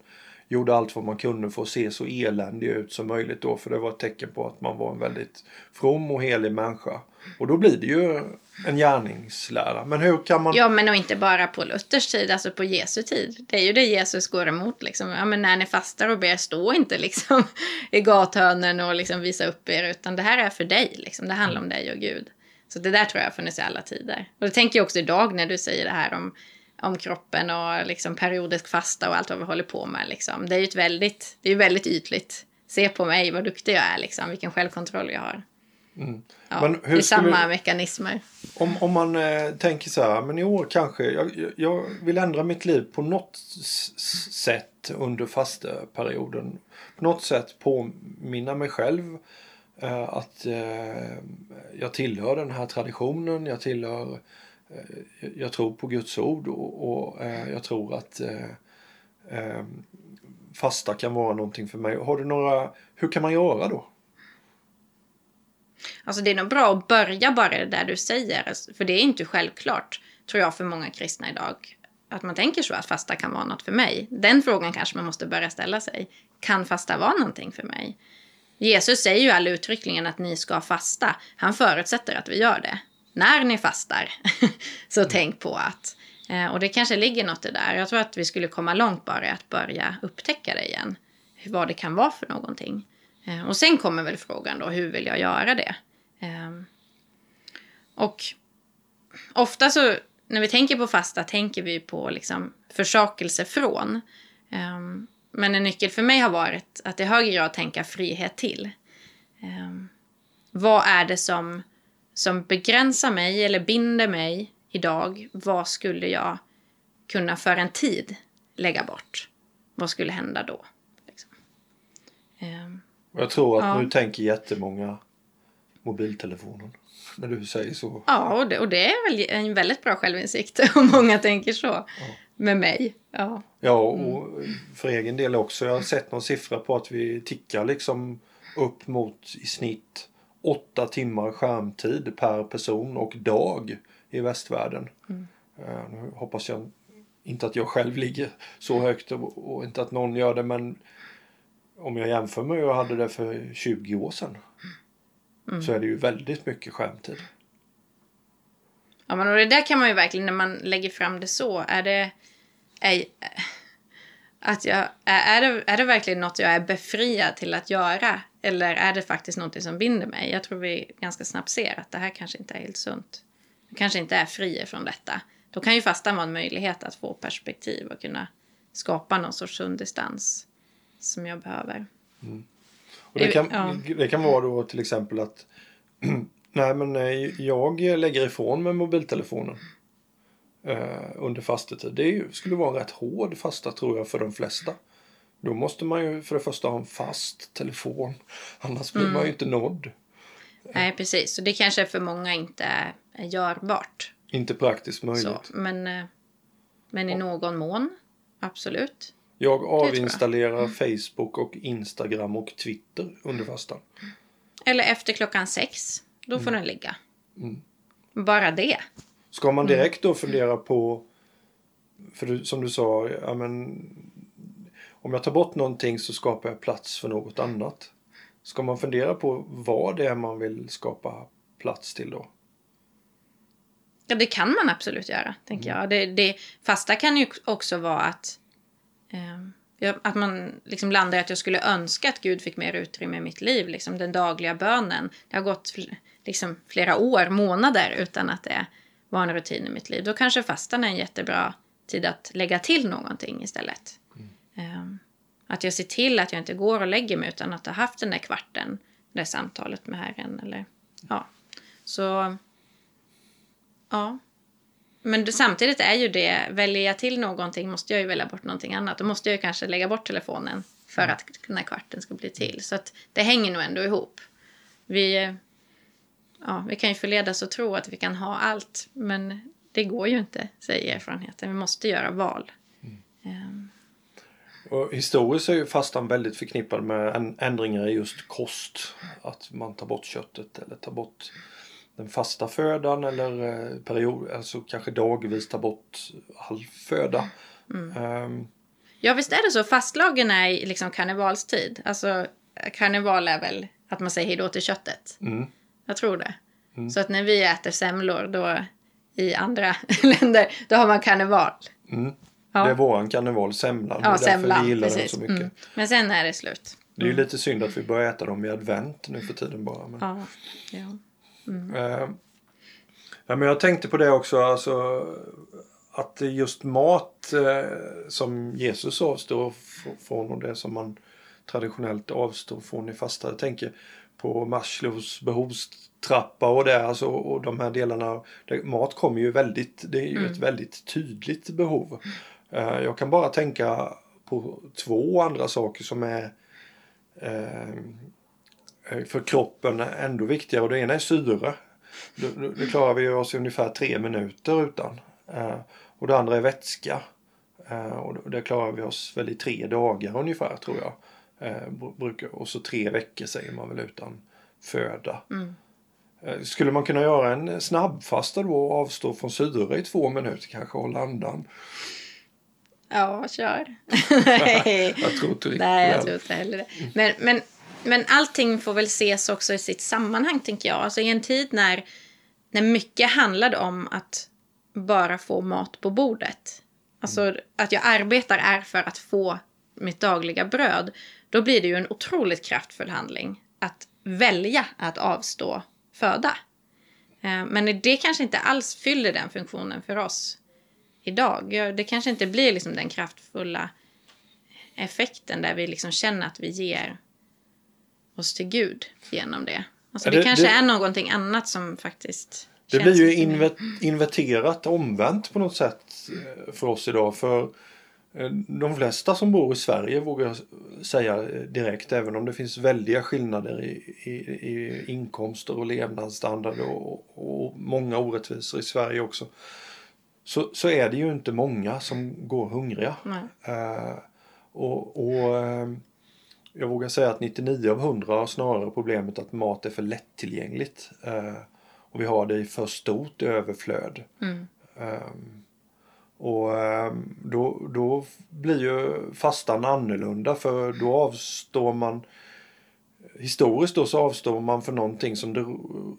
gjorde allt vad man kunde för att se så eländig ut som möjligt då. För det var ett tecken på att man var en väldigt from och helig människa. Och då blir det ju en gärningslära. Men hur kan man... Ja, men och inte bara på Luthers tid, alltså på Jesu tid. Det är ju det Jesus går emot. Liksom. Ja, men när ni fastar och ber, stå inte liksom i gathörnen och liksom visa upp er, utan det här är för dig. Liksom. Det handlar om dig och Gud. Så det där tror jag har funnits i alla tider. Och det tänker jag också idag när du säger det här om, om kroppen och liksom periodisk fasta och allt vad vi håller på med. Liksom. Det är ju ett väldigt, det är väldigt ytligt. Se på mig, vad duktig jag är, liksom. vilken självkontroll jag har. Ja, Men hur det är samma mekanismer. Om, om man eh, tänker så här, men i år kanske, jag, jag- vill ändra mitt liv på något sätt under fasteperioden. På något sätt påminna mig själv Eh, att eh, jag tillhör den här traditionen, jag tillhör, eh, jag tror på Guds ord och, och eh, jag tror att eh, eh, fasta kan vara någonting för mig. Har du några, hur kan man göra då? Alltså det är nog bra att börja bara det där du säger. För det är inte självklart, tror jag, för många kristna idag. Att man tänker så att fasta kan vara något för mig. Den frågan kanske man måste börja ställa sig. Kan fasta vara någonting för mig? Jesus säger ju aldrig uttryckligen att ni ska fasta. Han förutsätter att vi gör det. När ni fastar, så tänk på att. Eh, och det kanske ligger något i det där. Jag tror att vi skulle komma långt bara i att börja upptäcka det igen. Vad det kan vara för någonting. Eh, och sen kommer väl frågan då, hur vill jag göra det? Eh, och ofta så, när vi tänker på fasta, tänker vi på liksom försakelse från. Men en nyckel för mig har varit att i högre grad tänka frihet till. Eh, vad är det som, som begränsar mig eller binder mig idag? Vad skulle jag kunna för en tid lägga bort? Vad skulle hända då? Liksom. Eh, Jag tror att Ja. nu tänker jättemånga mobiltelefonen. När du säger så. Ja, och det, och det är väl en väldigt bra självinsikt om många tänker så. Med mig. Ja. Ja, och för egen del också. Jag har sett någon siffra på att vi tickar liksom upp mot i snitt åtta timmar skärmtid per person och dag i västvärlden. Eh, Nu hoppas jag inte att jag själv ligger så högt och, inte att någon gör det men om jag jämför med hur jag hade det för 20 år sedan. så är det ju väldigt mycket skärmtid. Ja, men och det där kan man ju verkligen, när man lägger fram det så, är det... Är, att jag, är, det, är det verkligen något jag är befriad till att göra? Eller är det faktiskt något som binder mig? Jag tror vi ganska snabbt ser att det här kanske inte är helt sunt. Jag kanske inte är fri från detta. Då kan ju fastan vara en möjlighet att få perspektiv och kunna skapa någon sorts sund distans som jag behöver. Och det, kan, Ja. det kan vara då till exempel att Nej men eh, jag lägger ifrån mig mobiltelefonen eh, under fastetid. Det ju, skulle vara en rätt hård fasta tror jag för de flesta. Då måste man ju för det första ha en fast telefon. Annars blir man ju inte nådd. Nej, precis. Så det kanske för många inte är, görbart. Inte praktiskt möjligt. Så, men, eh, men i någon mån, absolut. Jag jag. avinstallerar Facebook och Instagram och Twitter under fastan. Eller efter klockan sex. Då får den ligga. Mm. Bara det. Ska man direkt då fundera på, för du, som du sa, ja, men, om jag tar bort någonting så skapar jag plats för något annat. Ska man fundera på vad det är man vill skapa plats till då? Ja, det kan man absolut göra, tänker jag. Det, det, fasta kan ju också vara att, eh, att man liksom landar i att jag skulle önska att Gud fick mer utrymme i mitt liv. Liksom den dagliga bönen. Det har gått liksom, flera år, månader utan att det var en rutin i mitt liv. Då kanske fastan är en jättebra tid att lägga till någonting istället. Eh, att jag ser till att jag inte går och lägger mig utan att ha haft den där kvarten, det där samtalet med Herren. Eller, ja. Så Ja. Men det, samtidigt är ju det, väljer jag till någonting måste jag ju välja bort någonting annat. Då måste jag ju kanske lägga bort telefonen för att den här kvarten ska bli till. Så att det hänger nog ändå ihop. Vi, ja, vi kan ju förledas att tro att vi kan ha allt, men det går ju inte, säger erfarenheten. Vi måste göra val. Ehm, Och historiskt är ju fastan väldigt förknippad med ändringar i just kost. Att man tar bort köttet eller tar bort den fasta födan eller eh, period, alltså kanske dagvis tar bort all föda. Ehm, Ja, visst är det så. Fastlagen är liksom karnevalstid. Alltså, karneval är väl att man säger hej då till köttet. mm. Jag tror det. Så att när vi äter semlor då i andra länder, då har man karneval. Mm. Ja. Det är våran karneval, semlan. Ja, det är därför semlan. vi gillar Precis. den så mycket. Mm. Men sen är det slut. Det är ju lite synd att vi börjar äta dem i advent nu för tiden bara. Men, Ja. ja. Eh, ja, men jag tänkte på det också, alltså att just mat eh, som Jesus avstår från och det som man traditionellt avstår från i fasta. Jag tänker på Maslows behovstrappa och det, alltså, och de här delarna. Det, mat kommer ju väldigt, det är ju ett väldigt tydligt behov. Eh, jag kan bara tänka på två andra saker som är eh, eh, för kroppen ändå viktigare och det ena är syre. Det, det klarar vi oss i ungefär tre minuter utan. Eh, och det andra är vätska. Eh, och det klarar vi oss väl i tre dagar ungefär tror jag. Eh, br- brukar, och så tre veckor säger man väl utan föda. Eh, Skulle man kunna göra en snabbfasta då och avstå från syre i två minuter kanske hålla andan? Ja, kör. Nej. Jag tror inte riktigt Nej, jag tror inte heller det. Men, men, men allting får väl ses också i sitt sammanhang, tänker jag. Alltså i en tid när, när mycket handlade om att bara få mat på bordet. Alltså att jag arbetar är för att få mitt dagliga bröd. Då blir det ju en otroligt kraftfull handling att välja att avstå föda. Eh, Men det kanske inte alls fyller den funktionen för oss idag. Det kanske inte blir liksom den kraftfulla effekten där vi liksom känner att vi ger oss till Gud genom det. Alltså det, det- kanske det- är någonting annat som faktiskt Det blir ju inver- inverterat omvänt på något sätt eh, för oss idag. För de flesta som bor i Sverige vågar jag säga direkt, även om det finns väldiga skillnader i, i, i inkomster och levnadsstandard och, och många orättvisor i Sverige också. Så, så är det ju inte många som går hungriga. Eh, och, och eh, jag vågar säga att 99 av 100 har snarare problemet att mat är för lättillgängligt. Eh, och vi har det i för stort överflöd. Ehm, och eh, då, då blir ju fastan annorlunda för då avstår man historiskt då så avstår man för någonting som det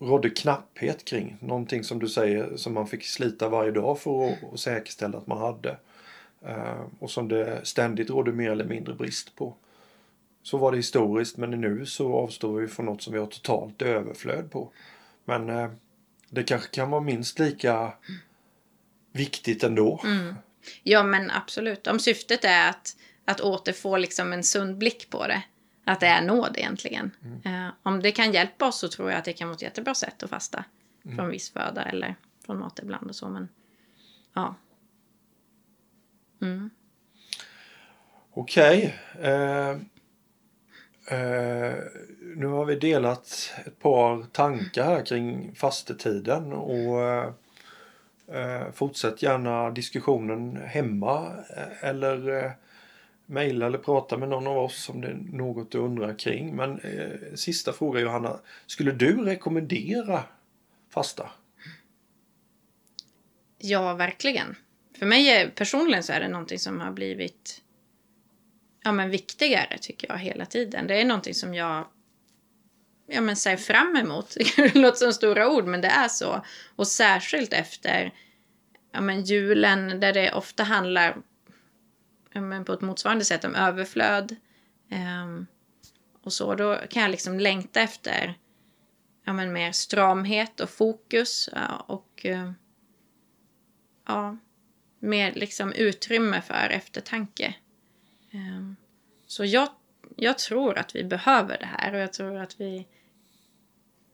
rådde knapphet kring. Någonting som du säger som man fick slita varje dag för att, säkerställa att man hade. Eh, och som det ständigt rådde mer eller mindre brist på. Så var det historiskt men nu så avstår vi från något som vi har totalt överflöd på. Men eh, det kanske kan vara minst lika viktigt ändå. Mm. Ja men absolut. Om syftet är att, att återfå liksom en sund blick på det. Att det är nåd egentligen. Mm. Eh, om det kan hjälpa oss så tror jag att det kan vara ett jättebra sätt att fasta. Mm. Från viss föda eller från mat ibland och så. Men ja. Mm. Okej. Okay. Eh, eh, nu har vi delat ett par tankar här kring fastetiden. Och eh, Eh, fortsätt gärna diskussionen hemma eh, eller eh, mejla eller prata med någon av oss om det är något du undrar kring. Men eh, sista fråga Johanna. Skulle du rekommendera fasta? Ja, verkligen. För mig personligen så är det någonting som har blivit ja, men viktigare tycker jag hela tiden. Det är någonting som jag ja, men ser fram emot. Det låter som stora ord, men det är så. Och särskilt efter ja, men julen där det ofta handlar men på ett motsvarande sätt om överflöd. Um, och så, då kan jag liksom längta efter ja, men mer stramhet och fokus ja, och uh, ja, mer liksom utrymme för eftertanke. Um, så jag, jag tror att vi behöver det här och jag tror att vi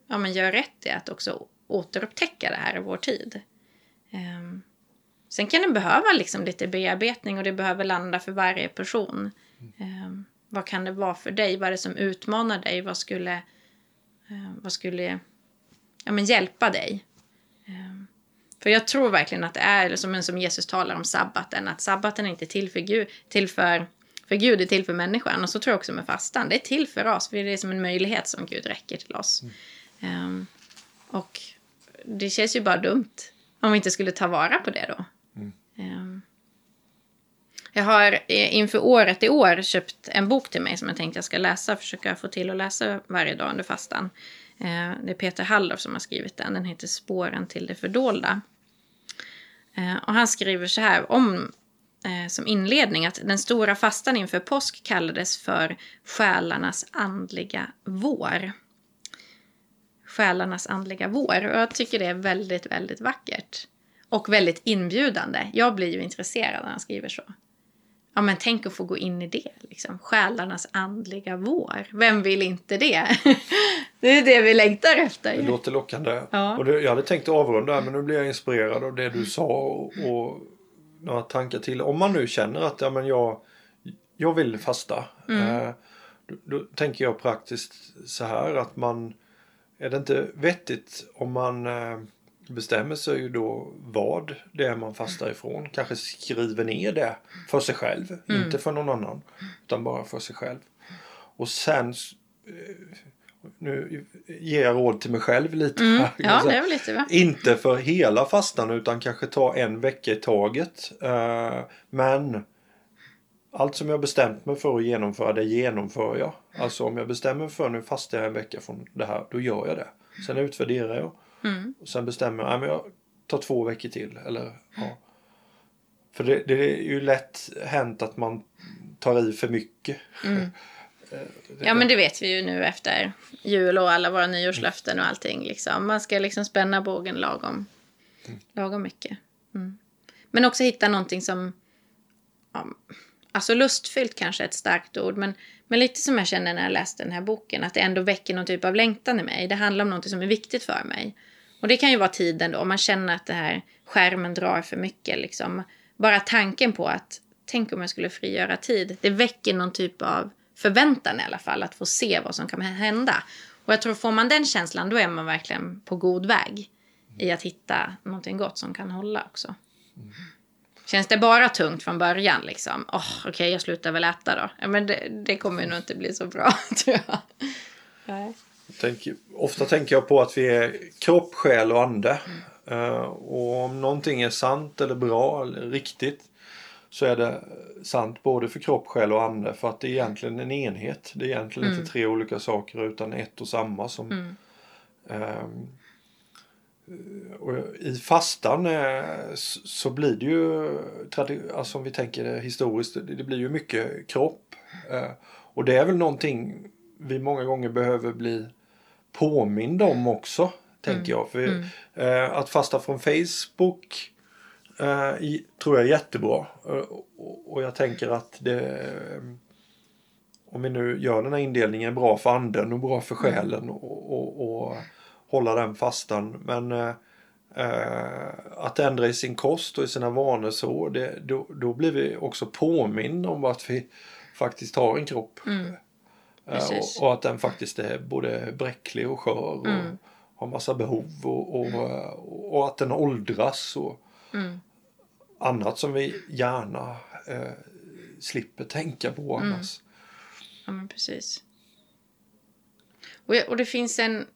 ja, men gör rätt i att också återupptäcka det här i vår tid. Um, Sen kan det behöva liksom lite bearbetning och det behöver landa för varje person. Um, vad kan det vara för dig? Vad är det som utmanar dig? Vad skulle, uh, vad skulle ja, men hjälpa dig? Um, för jag tror verkligen att det är som, som Jesus talar om sabbaten, att sabbaten är inte till för Gud, till för, för Gud är till för människan. Och så tror jag också med fastan, det är till för oss, för det är som en möjlighet som Gud räcker till oss. Mm. Um, och det känns ju bara dumt om vi inte skulle ta vara på det då. Ehm. Jag har eh, inför året i år köpt en bok till mig som jag tänkte jag ska läsa, försöka få till att läsa varje dag under fastan. Ehm, det är Peter Halldorf som har skrivit den, den heter Spåren till det fördolda. Ehm, och han skriver så här om eh, som inledning att den stora fastan inför påsk kallades för själarnas andliga vår. Själarnas andliga vår. Och jag tycker det är väldigt, väldigt vackert. Och väldigt inbjudande. Jag blir ju intresserad när han skriver så. Ja, men tänk att få gå in i det. Liksom. Själarnas andliga vår. Vem vill inte det? det är det vi längtar efter. Det låter lockande. Ja. Och det, jag hade tänkt avrunda men nu blir jag inspirerad av det du sa och, och några tankar till. Om man nu känner att ja, men jag, jag vill fasta. Mm. Eh, då, då, tänker jag praktiskt så här att man är det inte vettigt om man eh, bestämmer sig ju då vad det är man fastar ifrån. Kanske skriver ner det för sig själv. Mm. Inte för någon annan. Utan bara för sig själv. Och sen eh, nu ger jag råd till mig själv lite. Mm. Ja, det är lite va? Inte för hela fastan utan kanske ta en vecka i taget. Uh, men allt som jag bestämt mig för att genomföra det genomför jag. Alltså om jag bestämmer mig för nu fastar jag en vecka från det här, då gör jag det. Sen utvärderar jag. Mm. Och sen bestämmer jag, att jag tar två veckor till. Eller, ja. För det, det, är ju lätt hänt att man tar i för mycket. Mm. ja men det vet vi ju nu efter jul och alla våra nyårslöften och allting. Liksom. Man ska liksom spänna bågen lagom, mm. lagom mycket. Mm. Men också hitta någonting som... Ja, alltså lustfyllt kanske är ett starkt ord. Men, men lite som jag känner när jag läste den här boken. Att det ändå väcker någon typ av längtan i mig. Det handlar om något som är viktigt för mig. Och det kan ju vara tiden då, om man känner att det här skärmen drar för mycket. Liksom. Bara tanken på att, tänk om jag skulle frigöra tid. Det väcker någon typ av förväntan i alla fall, att få se vad som kan hända. Och jag tror får man den känslan, då är man verkligen på god väg i att hitta någonting gott som kan hålla också. Mm. Känns det bara tungt från början liksom? Oh, Okej, okay, jag slutar väl äta då. Ja, men det, det kommer nog inte bli så bra tror jag. Nej. Tänk, ofta tänker jag på att vi är kropp, själ och ande. Mm. Uh, och om någonting är sant eller bra eller riktigt så är det sant både för kropp, själ och ande för att det är egentligen en enhet. Det är egentligen Mm. inte tre olika saker utan ett och samma som Mm. Ehm, och I fastan eh, så blir det ju, alltså om vi tänker det historiskt, det blir ju mycket kropp. Eh, Och det är väl någonting vi många gånger behöver bli påminda om också, tänker jag. För Mm. eh, att fasta från Facebook eh, i, tror jag är jättebra. Och, och jag tänker att det om vi nu gör den här indelningen bra för anden och bra för själen och, och, och hålla den fastan. Men eh, eh, att ändra i sin kost och i sina vanor så, det, då, då blir vi också påminna om att vi faktiskt har en kropp. Mm. Eh, och, och att den faktiskt är både bräcklig och skör och Mm. har massa behov och, och, och, och att den åldras och Mm. annat som vi gärna eh, slipper tänka på Mm. annars. Ja, men precis. Och, och det finns en...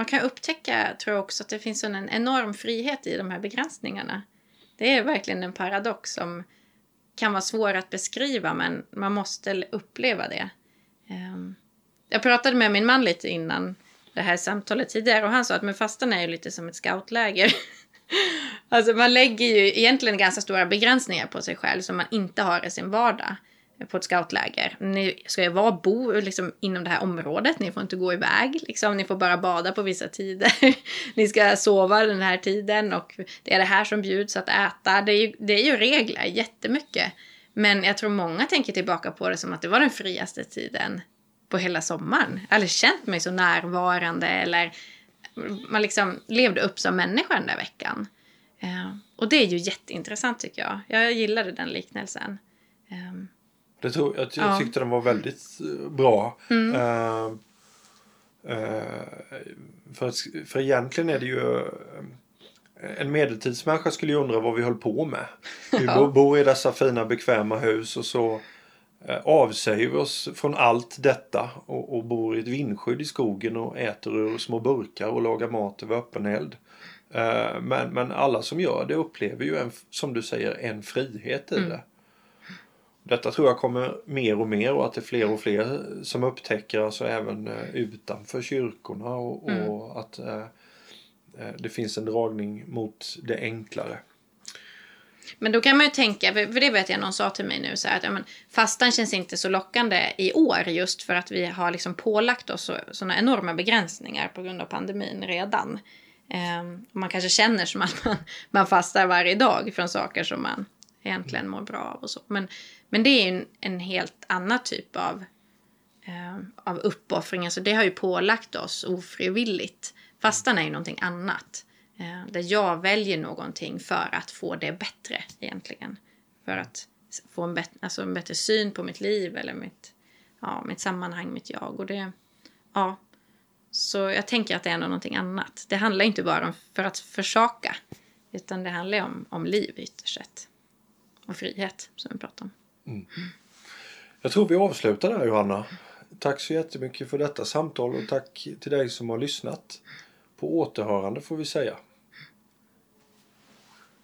Man kan upptäcka, tror jag också, att det finns en enorm frihet i de här begränsningarna. Det är verkligen en paradox som kan vara svår att beskriva, men man måste uppleva det. Ehm, jag pratade med min man lite innan det här samtalet tidigare och han sa att men fastan är ju lite som ett scoutläger. Alltså man lägger ju egentligen ganska stora begränsningar på sig själv som man inte har i sin vardag på ett scoutläger. Ni ska ju vara bo liksom, inom det här området, ni får inte gå iväg, liksom. ni får bara bada på vissa tider. ni ska sova den här tiden och det är det här som bjuds att äta. Det är ju, det är ju regler, jättemycket. Men jag tror många tänker tillbaka på det som att det var den friaste tiden på hela sommaren. Jag har aldrig känt mig så närvarande eller man liksom levde upp som människa den där veckan. Eh, och det är ju jätteintressant tycker jag. Jag gillade den liknelsen. Ehm, det tror, jag, jag Ja. tyckte den var väldigt eh, bra. Mm. Eh, eh, för, för egentligen är det ju en medeltidsmänniska skulle ju undra vad vi höll på med. Vi Ja. bo- bor i dessa fina bekväma hus och så avsäger vi oss från allt detta och, och bor i ett vindskydd i skogen och äter ur små burkar och lagar mat över öppen eld. Men, men alla som gör det upplever ju en, som du säger en frihet i Mm. det. Detta tror jag kommer mer och mer och att det är fler och fler som upptäcker alltså även eh, utanför kyrkorna och, och att eh, eh, det finns en dragning mot det enklare. Men då kan man ju tänka, för det vet jag någon sa till mig nu, så här att ja, men, fastan känns inte så lockande i år just för att vi har liksom pålagt oss sådana enorma begränsningar på grund av pandemin redan. Ehm, man kanske känner som att man, man fastar varje dag från saker som man egentligen mår bra av och så. Men, men det är ju en, en helt annan typ av, eh, av uppoffring. Alltså det har ju pålagt oss ofrivilligt. Fastan är ju någonting annat. Eh, där jag väljer någonting för att få det bättre egentligen. För att få en, bet- alltså en bättre syn på mitt liv eller mitt, ja, mitt sammanhang, mitt jag. Och det, ja. Så jag tänker att det är ändå någonting annat. Det handlar inte bara om för att försaka. Utan det handlar om, om liv ytterst sett. Och frihet som vi pratade om. Mm. Jag tror vi avslutar där Johanna. Tack så jättemycket för detta samtal och tack till dig som har lyssnat. På återhörande får vi säga.